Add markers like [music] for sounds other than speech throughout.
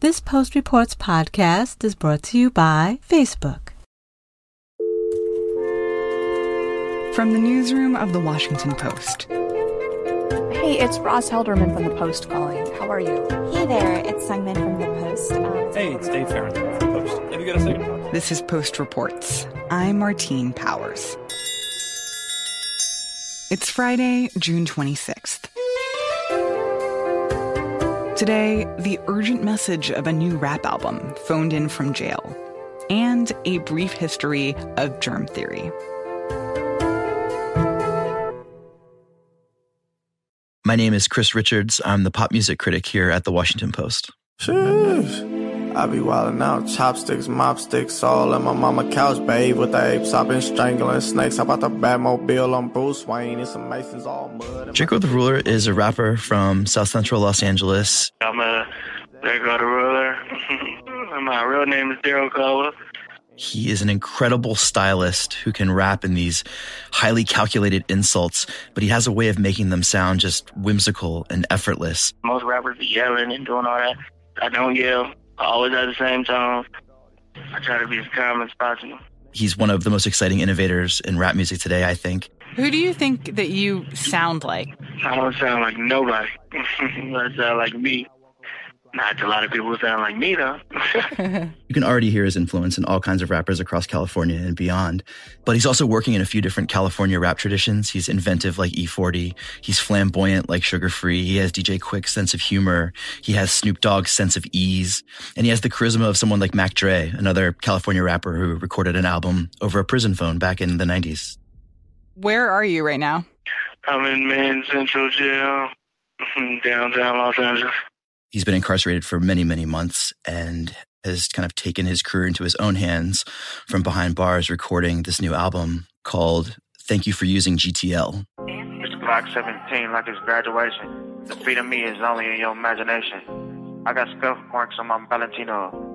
This Post Reports podcast is brought to you by Facebook. From the newsroom of The Washington Post. Hey, it's Roz Helderman from The Post calling. How are you? Hey there, it's Seung Min from The Post. Um, hey, it's Dave Fahrenthold from The Post. Have you got a second? This is Post Reports. I'm Martine Powers. It's Friday, June 26th. Today, the urgent message of a new rap album phoned in from jail, and a brief history of germ theory. My name is Chris Richards. I'm the pop music critic here at the Washington Post. Sheesh. I be wildin' out, chopsticks, mopsticks, all in my mama couch, babe, with the apes. I've been strangling snakes. How about the Batmobile on Bruce Wayne? It's some Masons all mud. Drakeo the Ruler is a rapper from South Central Los Angeles. I'm a Drakeo the Ruler. [laughs] my real name is Darrell Caldwell. He is an incredible stylist who can rap in these highly calculated insults, but he has a way of making them sound just whimsical and effortless. Most rappers be yelling and doing all that. I don't yell. I always have the same tone. I try to be as calm as possible. He's one of the most exciting innovators in rap music today, I think. Who do you think that you sound like? I don't sound like nobody. [laughs] I sound like me. Not a lot of people who sound like me, though. [laughs] you can already hear his influence in all kinds of rappers across California and beyond. But he's also working in a few different California rap traditions. He's inventive like E40. He's flamboyant like Suga Free. He has DJ Quik's sense of humor. He has Snoop Dogg's sense of ease. And he has the charisma of someone like Mac Dre, another California rapper who recorded an album over a prison phone back in the 90s. Where are you right now? I'm in Men's Central Jail, [laughs] downtown Los Angeles. He's been incarcerated for many, many months and has kind of taken his career into his own hands from behind bars, recording this new album called Thank You for Using GTL. It's Glock 17, like it's graduation. The feet of me is only in your imagination. I got scuff marks on my Valentino.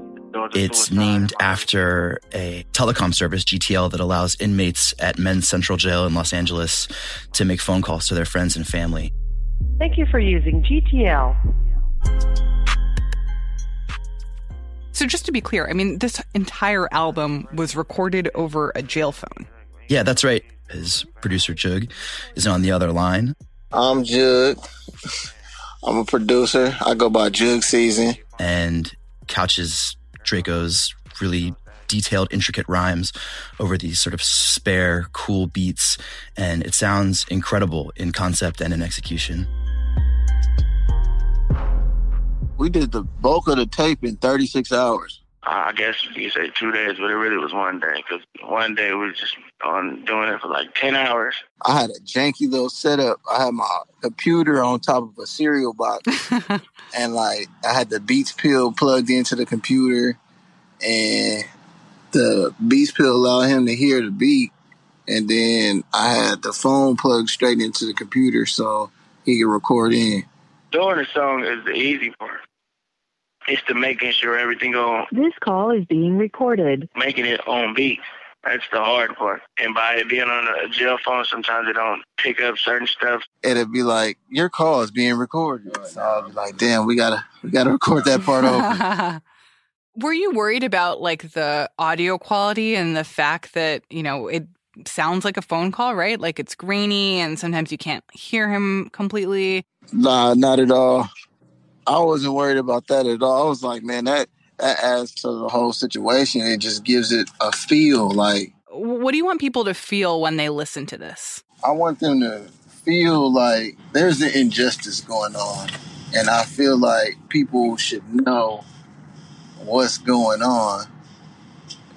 It's named after a telecom service, GTL, that allows inmates at Men's Central Jail in Los Angeles to make phone calls to their friends and family. Thank you for using GTL. So, just to be clear, I mean, this entire album was recorded over a jail phone. Yeah, that's right. His producer, Joog, is on the other line. I'm Joog. I'm a producer. I go by Joog Season. And couches Drakeo's really detailed, intricate rhymes over these sort of spare, cool beats. And it sounds incredible in concept and in execution. We did the bulk of the tape in 36 hours. I guess you say two days, but it really was one day because one day we were just on doing it for like 10 hours. I had a janky little setup. I had my computer on top of a cereal box, [laughs] and like I had the Beats pill plugged into the computer, and the Beats pill allowed him to hear the beat, and then I had the phone plugged straight into the computer so he could record in. Doing the song is the easy part. It's the making sure everything on. This call is being recorded. Making it on beat. That's the hard part. And by it being on a jail phone, sometimes they don't pick up certain stuff. It'd be like your call is being recorded. So I'll be like, damn, we gotta we gotta record that part over. [laughs] Were you worried about like the audio quality and the fact that you know it sounds like a phone call, right? Like it's grainy and sometimes you can't hear him completely. Nah, not at all. I wasn't worried about that at all. I was like, man, that that adds to the whole situation. It just gives it a feel like. What do you want people to feel when they listen to this? I want them to feel like there's an injustice going on, and I feel like people should know what's going on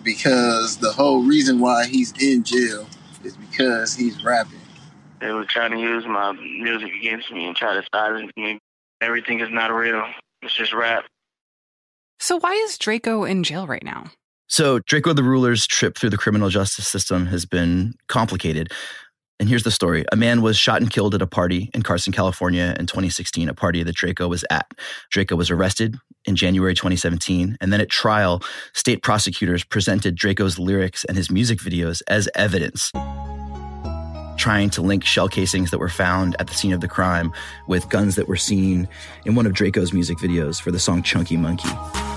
because the whole reason why he's in jail is because he's rapping. They were trying to use my music against me and try to silence me. Everything is not real. It's just rap. So why is Drakeo in jail right now? So Drakeo the Ruler's trip through the criminal justice system has been complicated. And here's the story. A man was shot and killed at a party in Carson, California in 2016, a party that Drakeo was at. Drakeo was arrested in January 2017. And then at trial, state prosecutors presented Drakeo's lyrics and his music videos as evidence trying to link shell casings that were found at the scene of the crime with guns that were seen in one of Drakeo's music videos for the song Chunky Monkey.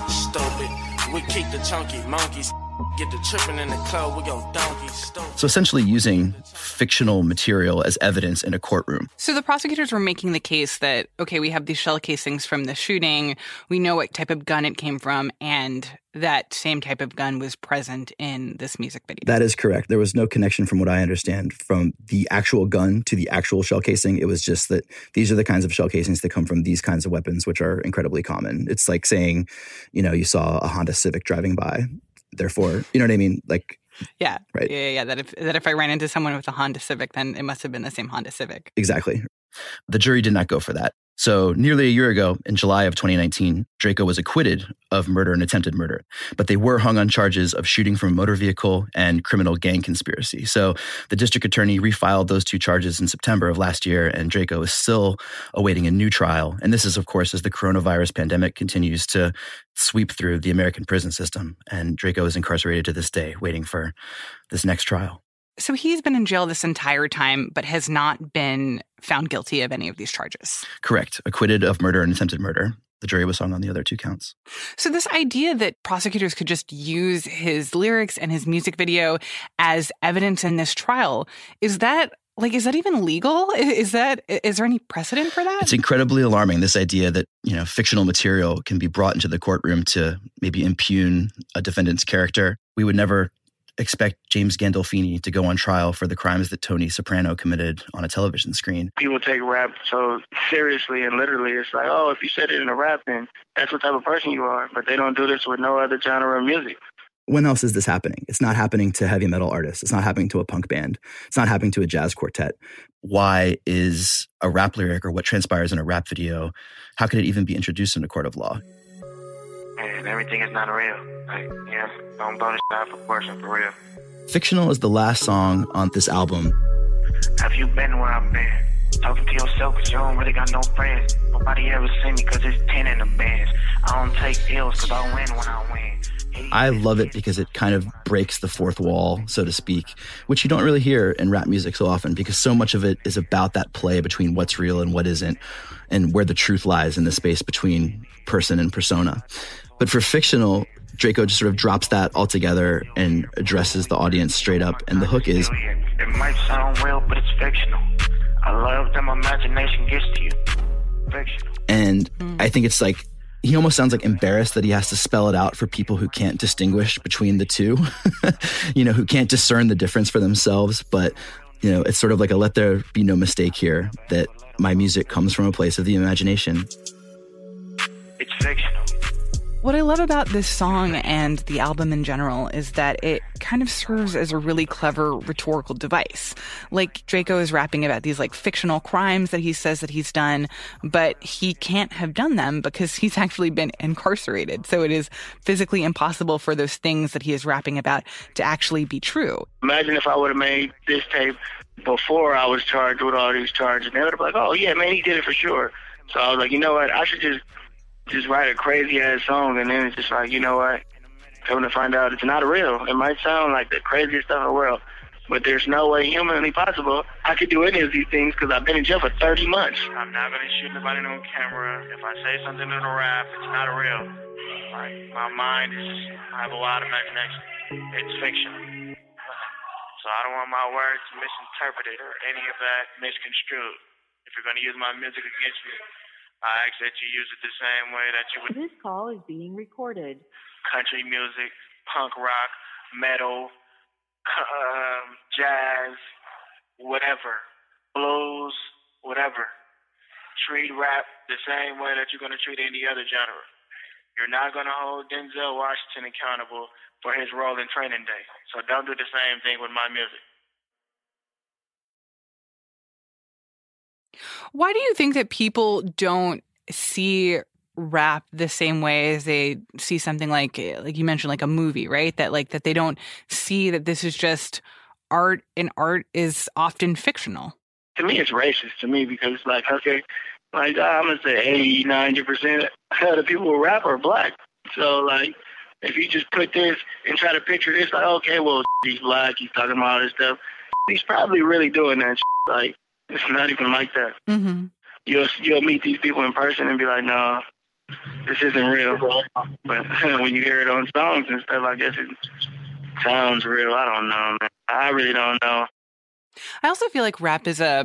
stupid. We keep the chunky monkeys. Get the tripping in the club, we go donkeys. So essentially using fictional material as evidence in a courtroom. So the prosecutors were making the case that, okay, we have these shell casings from the shooting. We know what type of gun it came from. And that same type of gun was present in this music video. That is correct. There was no connection, from what I understand, from the actual gun to the actual shell casing. It was just that these are the kinds of shell casings that come from these kinds of weapons, which are incredibly common. It's like saying, you know, you saw a Honda Civic driving by therefore you know what i mean like yeah right yeah yeah that if that if i ran into someone with a honda civic then it must have been the same honda civic exactly the jury did not go for that so, nearly a year ago, in July of 2019, Drakeo was acquitted of murder and attempted murder, but they were hung on charges of shooting from a motor vehicle and criminal gang conspiracy. So, the district attorney refiled those two charges in September of last year, and Drakeo is still awaiting a new trial. And this is, of course, as the coronavirus pandemic continues to sweep through the American prison system. And Drakeo is incarcerated to this day, waiting for this next trial. So he's been in jail this entire time, but has not been found guilty of any of these charges. Correct. Acquitted of murder and attempted murder. The jury was hung on the other two counts. So, this idea that prosecutors could just use his lyrics and his music video as evidence in this trial, is that like is that even legal is that is there any precedent for that it's incredibly alarming this idea that you know fictional material can be brought into the courtroom to maybe impugn a defendant's character we would never expect James Gandolfini to go on trial for the crimes that Tony Soprano committed on a television screen. People take rap so seriously and literally. It's like, oh, if you said it in a rap, then that's what type of person you are. But they don't do this with no other genre of music. When else is this happening? It's not happening to heavy metal artists. It's not happening to a punk band. It's not happening to a jazz quartet. Why is a rap lyric or what transpires in a rap video, how could it even be introduced in a court of law? And everything is not real. Like, yeah, don't blow this out of proportion for real. Fictional is the last song on this album. Have you been where I've been? Talking to yourself because you don't really got no friends. Nobody ever see me because it's 10 in the bands. I don't take pills because I win when I win. I love it because it kind of breaks the fourth wall, so to speak, which you don't really hear in rap music so often because so much of it is about that play between what's real and what isn't, and where the truth lies in the space between person and persona. But for fictional, Drakeo just sort of drops that altogether and addresses the audience straight up. And the hook is It might sound real, but it's fictional. I love that my imagination gets to you. Fictional. And mm. I think it's like he almost sounds like embarrassed that he has to spell it out for people who can't distinguish between the two, [laughs] you know, who can't discern the difference for themselves. But, you know, it's sort of like a let there be no mistake here that my music comes from a place of the imagination. It's fictional. What I love about this song and the album in general is that it kind of serves as a really clever rhetorical device. Like Drakeo is rapping about these like fictional crimes that he says that he's done, but he can't have done them because he's actually been incarcerated. So it is physically impossible for those things that he is rapping about to actually be true. Imagine if I would have made this tape before I was charged with all these charges. They would have been like, oh, yeah, man, he did it for sure. So I was like, you know what? I should just just write a crazy ass song, and then it's just like, you know what? Coming to find out, it's not real. It might sound like the craziest stuff in the world, but there's no way humanly possible I could do any of these things because I've been in jail for 30 months. I'm not gonna shoot nobody on camera. If I say something in a rap, it's not real. Like my mind is, I have a lot of imagination. It's fiction. So I don't want my words misinterpreted or any of that misconstrued. If you're gonna use my music against me, I ask that you use it the same way that you would. This call is being recorded. Country music, punk rock, metal, um, jazz, whatever, blues, whatever. Treat rap the same way that you're going to treat any other genre. You're not going to hold Denzel Washington accountable for his role in Training Day. So don't do the same thing with my music. Why do you think that people don't see rap the same way as they see something like eh, like you mentioned like a movie, right? That like that they don't see that this is just art and art is often fictional. To me it's racist to me because it's like okay, like I'm gonna say 80, 90 percent of the people who rap are black. So like if you just put this and try to picture this like okay, well [laughs] he's black, he's talking about all this stuff. He's probably really doing that. Like it's not even like that. Mm-hmm. You'll you'll meet these people in person and be like, no, this isn't real. But [laughs] when you hear it on songs and stuff, I guess it sounds real. I don't know, man. I really don't know. I also feel like rap is a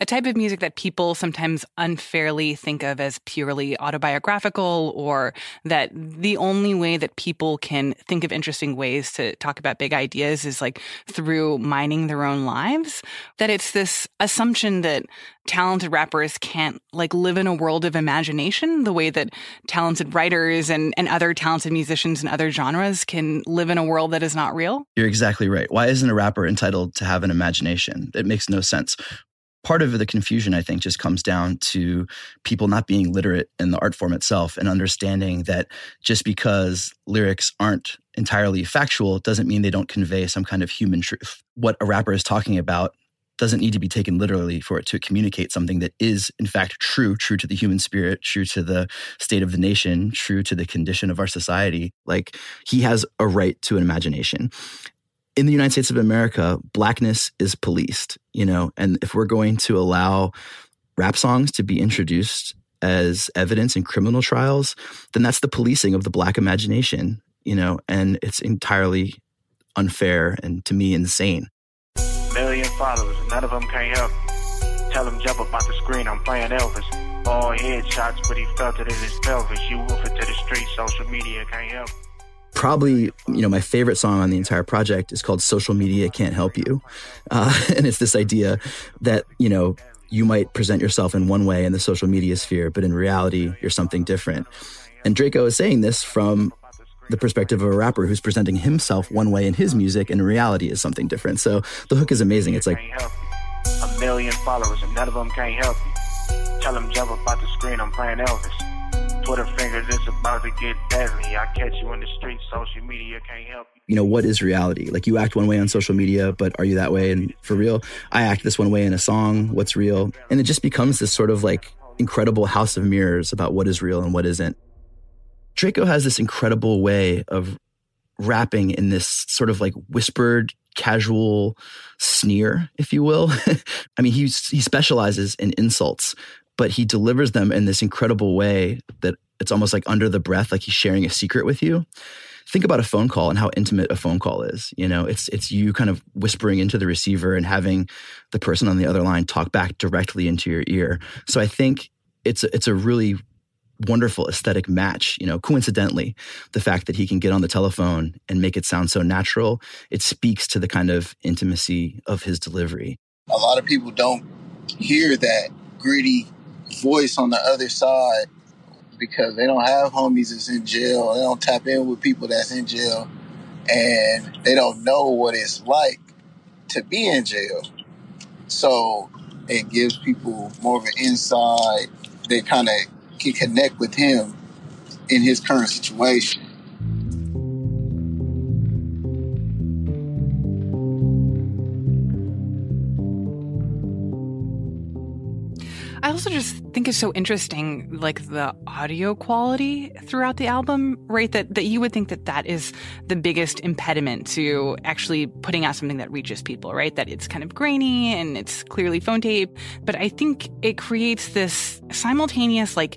a type of music that people sometimes unfairly think of as purely autobiographical, or that the only way that people can think of interesting ways to talk about big ideas is like through mining their own lives. That it's this assumption that talented rappers can't like live in a world of imagination the way that talented writers and, and other talented musicians in other genres can live in a world that is not real? You're exactly right. Why isn't a rapper entitled to have an imagination? It makes no sense part of the confusion, I think, just comes down to people not being literate in the art form itself and understanding that just because lyrics aren't entirely factual doesn't mean they don't convey some kind of human truth. What a rapper is talking about doesn't need to be taken literally for it to communicate something that is, in fact, true, true to the human spirit, true to the state of the nation, true to the condition of our society. Like, he has a right to an imagination in the United States of America, blackness is policed, you know, and if we're going to allow rap songs to be introduced as evidence in criminal trials, then that's the policing of the black imagination, you know, and it's entirely unfair and to me insane. Million followers, none of them can't help. Tell them jump up off the screen, I'm playing Elvis. All headshots, but he felt it in his pelvis. You wolf it to the street, social media can't help probably you know my favorite song on the entire project is called social media can't help you. Uh, [laughs] and it's this idea that you know you might present yourself in one way in the social media sphere but in reality you're something different. And drakeo is saying this from the perspective of a rapper who's presenting himself one way in his music and reality is something different. So the hook is amazing. It's like a million followers and none of them can't help you. Tell them jump up the screen i'm playing elvis Fingers, it's about to get deadly. I catch you in the street, social media can't help you. You know, what is reality? Like you act one way on social media, but are you that way and for real? I act this one way in a song, what's real? And it just becomes this sort of like incredible house of mirrors about what is real and what isn't. Drakeo has this incredible way of rapping in this sort of like whispered casual sneer, if you will. [laughs] I mean, he he specializes in insults, but he delivers them in this incredible way that it's almost like under the breath, like he's sharing a secret with you. Think about a phone call and how intimate a phone call is. You know, it's it's you kind of whispering into the receiver and having the person on the other line talk back directly into your ear. So I think it's a, it's a really wonderful aesthetic match. You know, coincidentally, the fact that he can get on the telephone and make it sound so natural, it speaks to the kind of intimacy of his delivery. A lot of people don't hear that gritty voice on the other side because they don't have homies that's in jail. They don't tap in with people that's in jail, and they don't know what it's like to be in jail. So it gives people more of an insight. They kind of can connect with him in his current situation. Think it's so interesting, like the audio quality throughout the album, right? That that you would think that that is the biggest impediment to actually putting out something that reaches people, right? That it's kind of grainy and it's clearly phone tape, but I think it creates this simultaneous like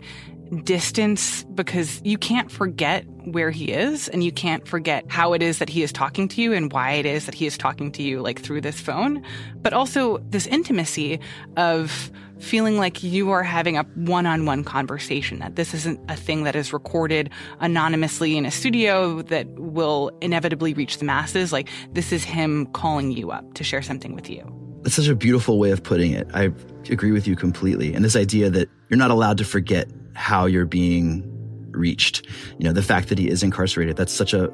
distance because you can't forget where he is and you can't forget how it is that he is talking to you and why it is that he is talking to you like through this phone but also this intimacy of feeling like you are having a one on one conversation, that this isn't a thing that is recorded anonymously in a studio that will inevitably reach the masses. Like, this is him calling you up to share something with you. That's such a beautiful way of putting it. I agree with you completely. And this idea that you're not allowed to forget how you're being reached. You know, the fact that he is incarcerated, that's such a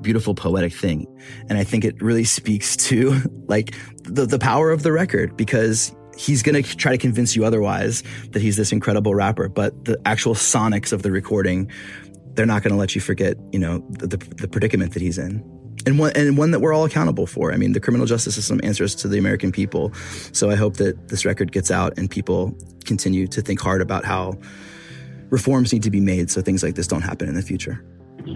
beautiful poetic thing. And I think it really speaks to [laughs] like the, the power of the record because he's going to try to convince you otherwise that he's this incredible rapper, but the actual sonics of the recording, they're not going to let you forget, you know, the, the, the, predicament that he's in. And one, and one that we're all accountable for. I mean, the criminal justice system answers to the American people. So I hope that this record gets out and people continue to think hard about how reforms need to be made so things like this don't happen in the future.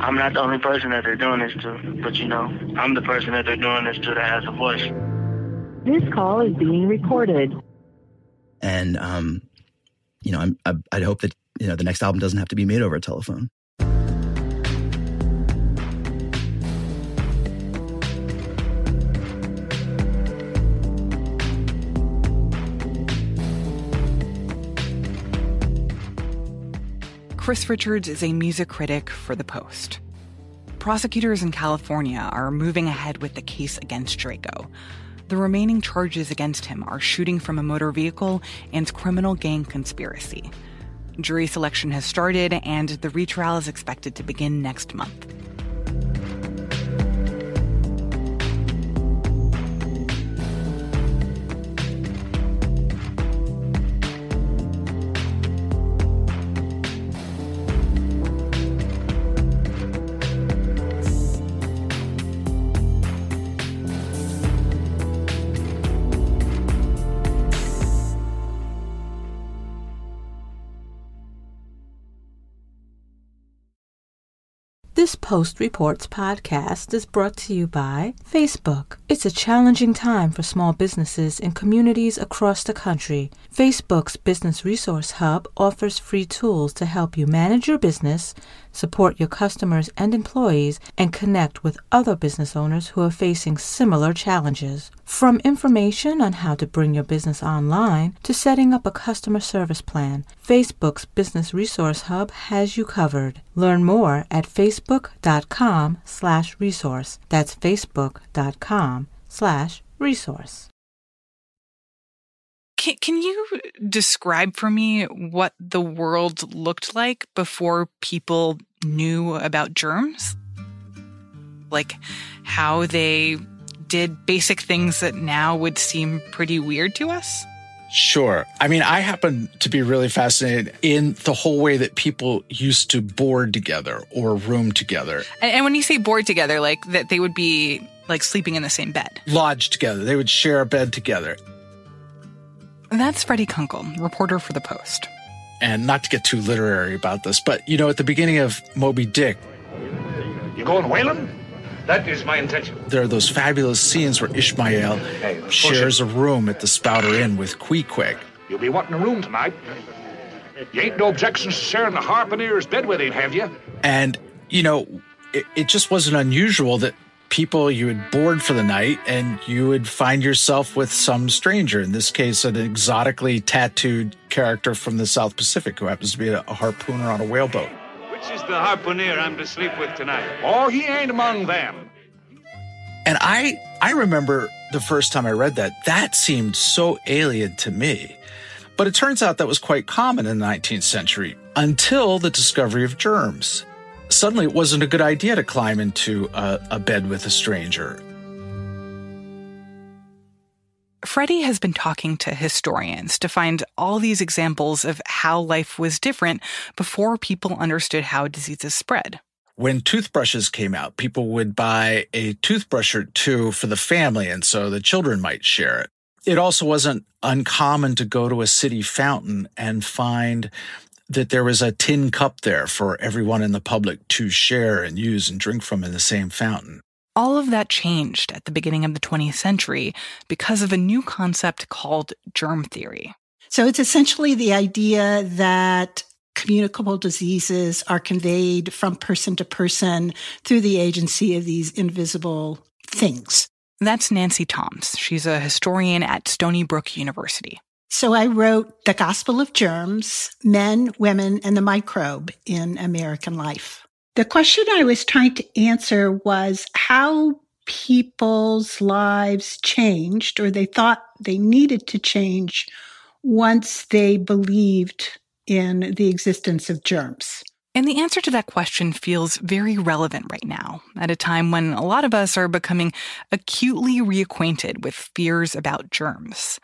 I'm not the only person that they're doing this to, but you know, I'm the person that they're doing this to that has a voice. This call is being recorded and um, you know, I'm, I, I hope that you know, the next album doesn't have to be made over a telephone. Chris Richards is a music critic for The Post. Prosecutors in California are moving ahead with the case against Drakeo. The remaining charges against him are shooting from a motor vehicle and criminal gang conspiracy. Jury selection has started, and the retrial is expected to begin next month. Post Reports podcast is brought to you by Facebook. It's a challenging time for small businesses in communities across the country. Facebook's Business Resource Hub offers free tools to help you manage your business, support your customers and employees, and connect with other business owners who are facing similar challenges. From information on how to bring your business online to setting up a customer service plan, Facebook's Business Resource Hub has you covered. Learn more at facebook.com slash resource. That's facebook.com slash resource. Can, can you describe for me what the world looked like before people knew about germs? Like how they did basic things that now would seem pretty weird to us? Sure. I mean, I happen to be really fascinated in the whole way that people used to board together or room together. And, when you say board together, like that they would be like sleeping in the same bed. Lodge together. They would share a bed together. That's Freddie Kunkle, reporter for The Post. And not to get too literary about this, but you know, at the beginning of Moby Dick, You going whaling? That is my intention. there are those fabulous scenes where Ishmael Hey, shares a room at the Spouter Inn with Queequeg. You'll be wanting a room tonight. You ain't no objections to sharing the harpooner's bed with him, have you? And, you know, it, it just wasn't unusual that people you would board for the night and you would find yourself with some stranger, in this case, an exotically tattooed character from the South Pacific who happens to be a, a harpooner on a whaleboat. Which is the harpooner I'm to sleep with tonight? Oh, he ain't among them. And I I remember the first time I read that, that seemed so alien to me. But it turns out that was quite common in the 19th century until the discovery of germs. Suddenly, it wasn't a good idea to climb into a, a bed with a stranger. Freddie has been talking to historians to find all these examples of how life was different before people understood how diseases spread. When toothbrushes came out, people would buy a toothbrush or two for the family, and so the children might share it. It also wasn't uncommon to go to a city fountain and find that there was a tin cup there for everyone in the public to share and use and drink from in the same fountain. All of that changed at the beginning of the 20th century because of a new concept called germ theory. So it's essentially the idea that communicable diseases are conveyed from person to person through the agency of these invisible things. That's Nancy Tomes. She's a historian at Stony Brook University. So I wrote The Gospel of Germs, Men, Women, and the Microbe in American Life. The question I was trying to answer was how people's lives changed or they thought they needed to change once they believed in the existence of germs. And the answer to that question feels very relevant right now, at a time when a lot of us are becoming acutely reacquainted with fears about germs.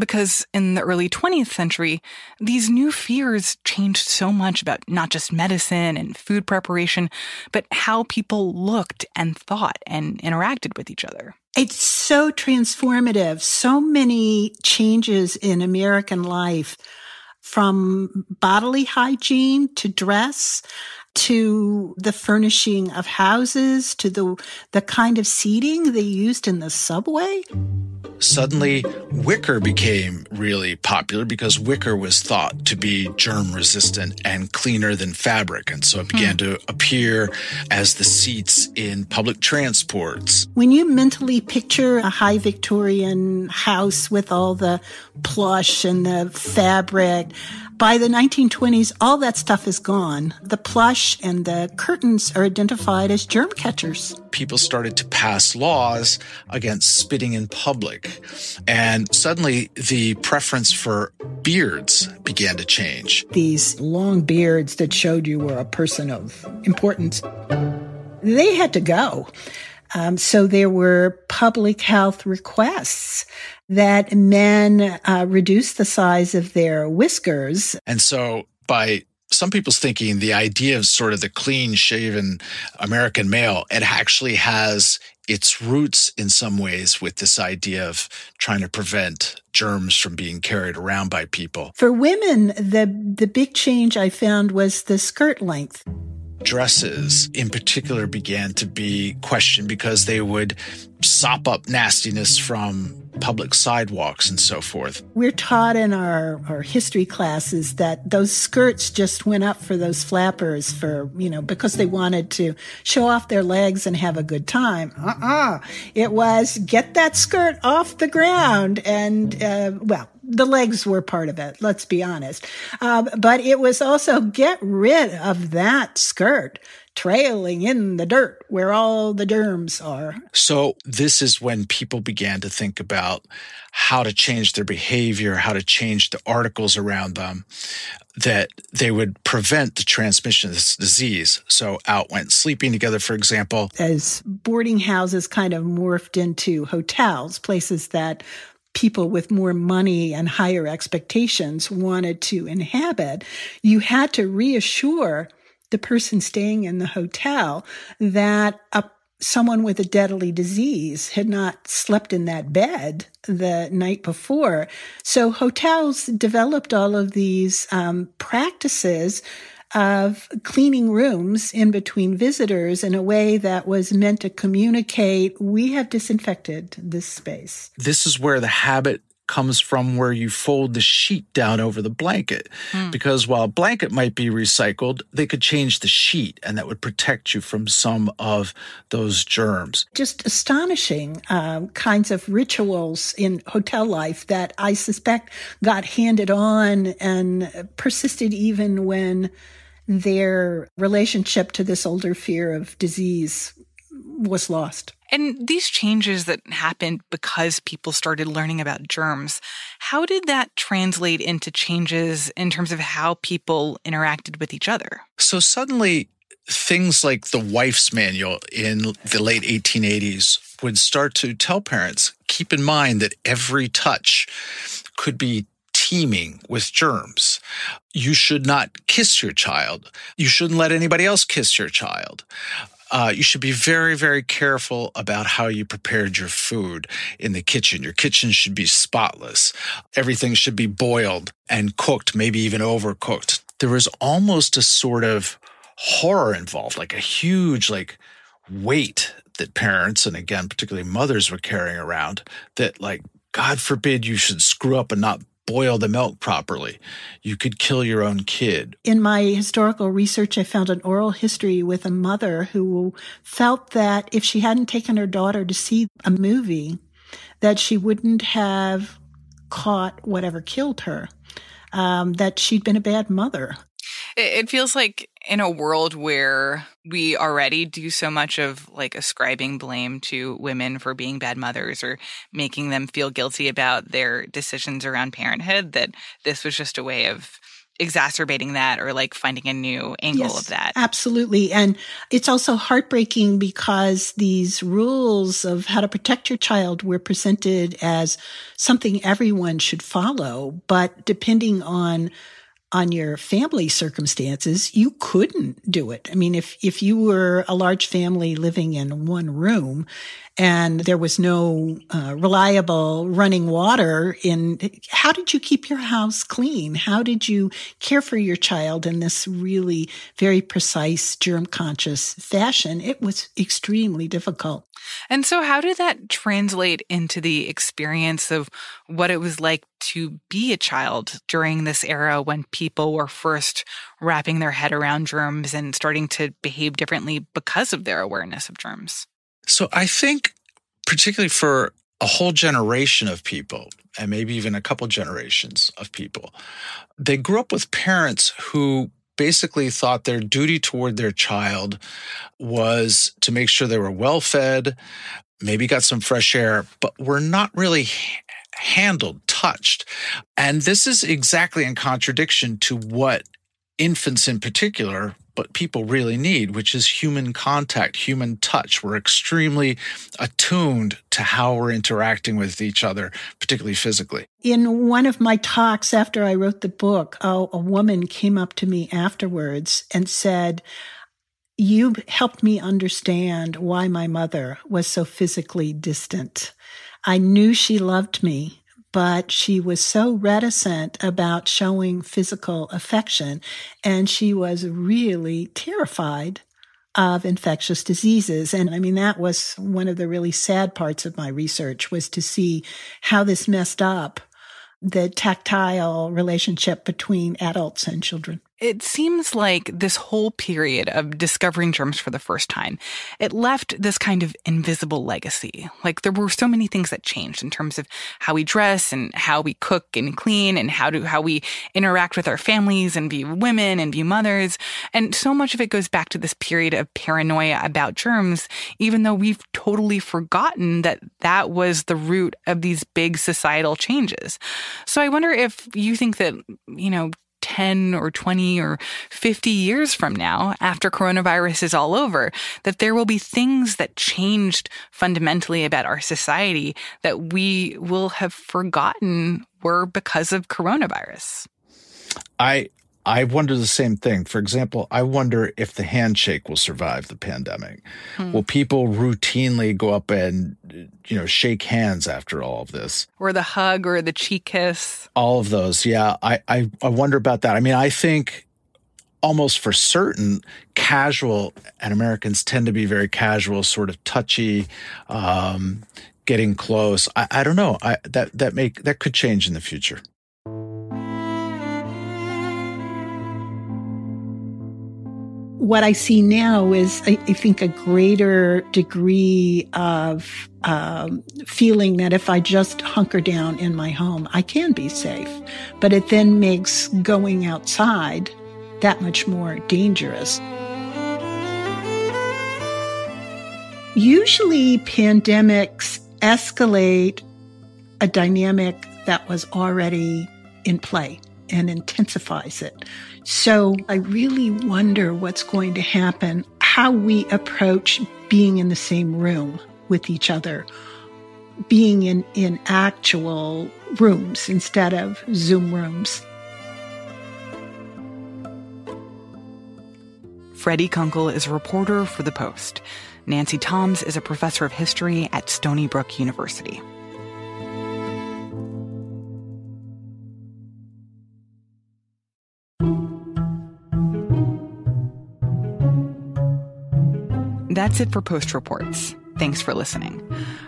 Because in the early 20th century, these new fears changed so much about not just medicine and food preparation, but how people looked and thought and interacted with each other. It's so transformative. So many changes in American life from bodily hygiene to dress to the furnishing of houses to the the kind of seating they used in the subway. suddenly wicker became really popular because wicker was thought to be germ resistant and cleaner than fabric. And so it began hmm. to appear as the seats in public transports. When you mentally picture a high Victorian house with all the plush and the fabric, by the 1920s, all that stuff is gone. The plush and the curtains are identified as germ catchers. People started to pass laws against spitting in public. And suddenly the preference for beards began to change. These long beards that showed you were a person of importance, they had to go. Um, so there were public health requests that men uh, reduce the size of their whiskers. And so by some people's thinking, the idea of sort of the clean shaven American male, it actually has its roots in some ways with this idea of trying to prevent germs from being carried around by people. For women, the the big change I found was the skirt length dresses in particular began to be questioned because they would sop up nastiness from public sidewalks and so forth. We're taught in our, our history classes that those skirts just went up for those flappers for, you know, because they wanted to show off their legs and have a good time. Uh-uh. It was get that skirt off the ground and, uh, well, the legs were part of it, let's be honest. Um, but it was also get rid of that skirt trailing in the dirt where all the germs are. So, this is when people began to think about how to change their behavior, how to change the articles around them that they would prevent the transmission of this disease. So, out went sleeping together, for example. As boarding houses kind of morphed into hotels, places that people with more money and higher expectations wanted to inhabit, you had to reassure the person staying in the hotel that a someone with a deadly disease had not slept in that bed the night before. So hotels developed all of these um, practices of cleaning rooms in between visitors in a way that was meant to communicate we have disinfected this space. This is where the habit comes from where you fold the sheet down over the blanket. Hmm. Because while a blanket might be recycled, they could change the sheet and that would protect you from some of those germs. Just astonishing um, kinds of rituals in hotel life that I suspect got handed on and persisted even when their relationship to this older fear of disease was lost. And these changes that happened because people started learning about germs, how did that translate into changes in terms of how people interacted with each other? So suddenly, things like the wife's manual in the late 1880s would start to tell parents keep in mind that every touch could be teeming with germs. You should not kiss your child. You shouldn't let anybody else kiss your child. Uh, you should be very, very careful about how you prepared your food in the kitchen. Your kitchen should be spotless. Everything should be boiled and cooked, maybe even overcooked. There was almost a sort of horror involved, like a huge, like, weight that parents and again, particularly mothers were carrying around that, like, God forbid you should screw up and not boil the milk properly. You could kill your own kid. In my historical research, I found an oral history with a mother who felt that if she hadn't taken her daughter to see a movie, that she wouldn't have caught whatever killed her. Um, that she'd been a bad mother. It feels like in a world where we already do so much of like ascribing blame to women for being bad mothers or making them feel guilty about their decisions around parenthood, that this was just a way of exacerbating that or like finding a new angle yes, of that. Absolutely. And it's also heartbreaking because these rules of how to protect your child were presented as something everyone should follow. But depending on on your family circumstances, you couldn't do it. I mean, if, if you were a large family living in one room and there was no uh, reliable running water in how did you keep your house clean? How did you care for your child in this really very precise germ conscious fashion? It was extremely difficult and so how did that translate into the experience of what it was like to be a child during this era when people were first wrapping their head around germs and starting to behave differently because of their awareness of germs? So I think, particularly for a whole generation of people, and maybe even a couple generations of people, they grew up with parents who basically thought their duty toward their child was to make sure they were well fed, maybe got some fresh air, but were not really handled, touched. And this is exactly in contradiction to what infants in particular what people really need, which is human contact, human touch. We're extremely attuned to how we're interacting with each other, particularly physically. In one of my talks after I wrote the book, a, a woman came up to me afterwards and said, You helped me understand why my mother was so physically distant. I knew she loved me, but she was so reticent about showing physical affection. And she was really terrified of infectious diseases. And I mean, that was one of the really sad parts of my research was to see how this messed up the tactile relationship between adults and children. It seems like this whole period of discovering germs for the first time, it left this kind of invisible legacy. Like there were so many things that changed in terms of how we dress and how we cook and clean and how do how we interact with our families and view women and view mothers. And so much of it goes back to this period of paranoia about germs, even though we've totally forgotten that that was the root of these big societal changes. So I wonder if you think that, you know, 10 or 20 or 50 years from now, after coronavirus is all over, that there will be things that changed fundamentally about our society that we will have forgotten were because of coronavirus. I I wonder the same thing. For example, I wonder if the handshake will survive the pandemic. Hmm. Will people routinely go up and, you know, shake hands after all of this? Or the hug or the cheek kiss? All of those. Yeah. I, I, I wonder about that. I mean, I think almost for certain casual and Americans tend to be very casual, sort of touchy, um, getting close. I, I don't know. I, that, that make, that could change in the future. What I see now is, I, I think, a greater degree of um, feeling that if I just hunker down in my home, I can be safe. But it then makes going outside that much more dangerous. Usually, pandemics escalate a dynamic that was already in play and intensifies it. So I really wonder what's going to happen, how we approach being in the same room with each other, being in, in actual rooms instead of Zoom rooms. Freddie Kunkle is a reporter for The Post. Nancy Tomes is a professor of history at Stony Brook University. That's it for Post Reports. Thanks for listening.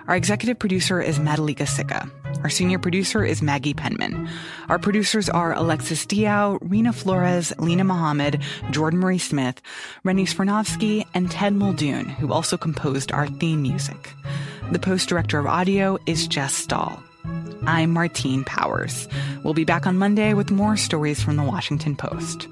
Our executive producer is Madhulika Sikka. Our senior producer is Maggie Penman. Our producers are Alexis Diao, Reena Flores, Linah Mohammad, Jordan Marie Smith, Rennie Svirnovskiy, and Ted Muldoon, who also composed our theme music. The Post Director of Audio is Jess Stahl. I'm Martine Powers. We'll be back on Monday with more stories from the Washington Post.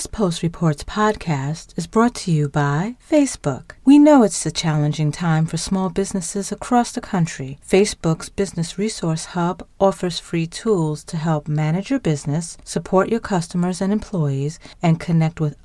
This Post Reports podcast is brought to you by Facebook. We know it's a challenging time for small businesses across the country. Facebook's Business Resource Hub offers free tools to help manage your business, support your customers and employees, and connect with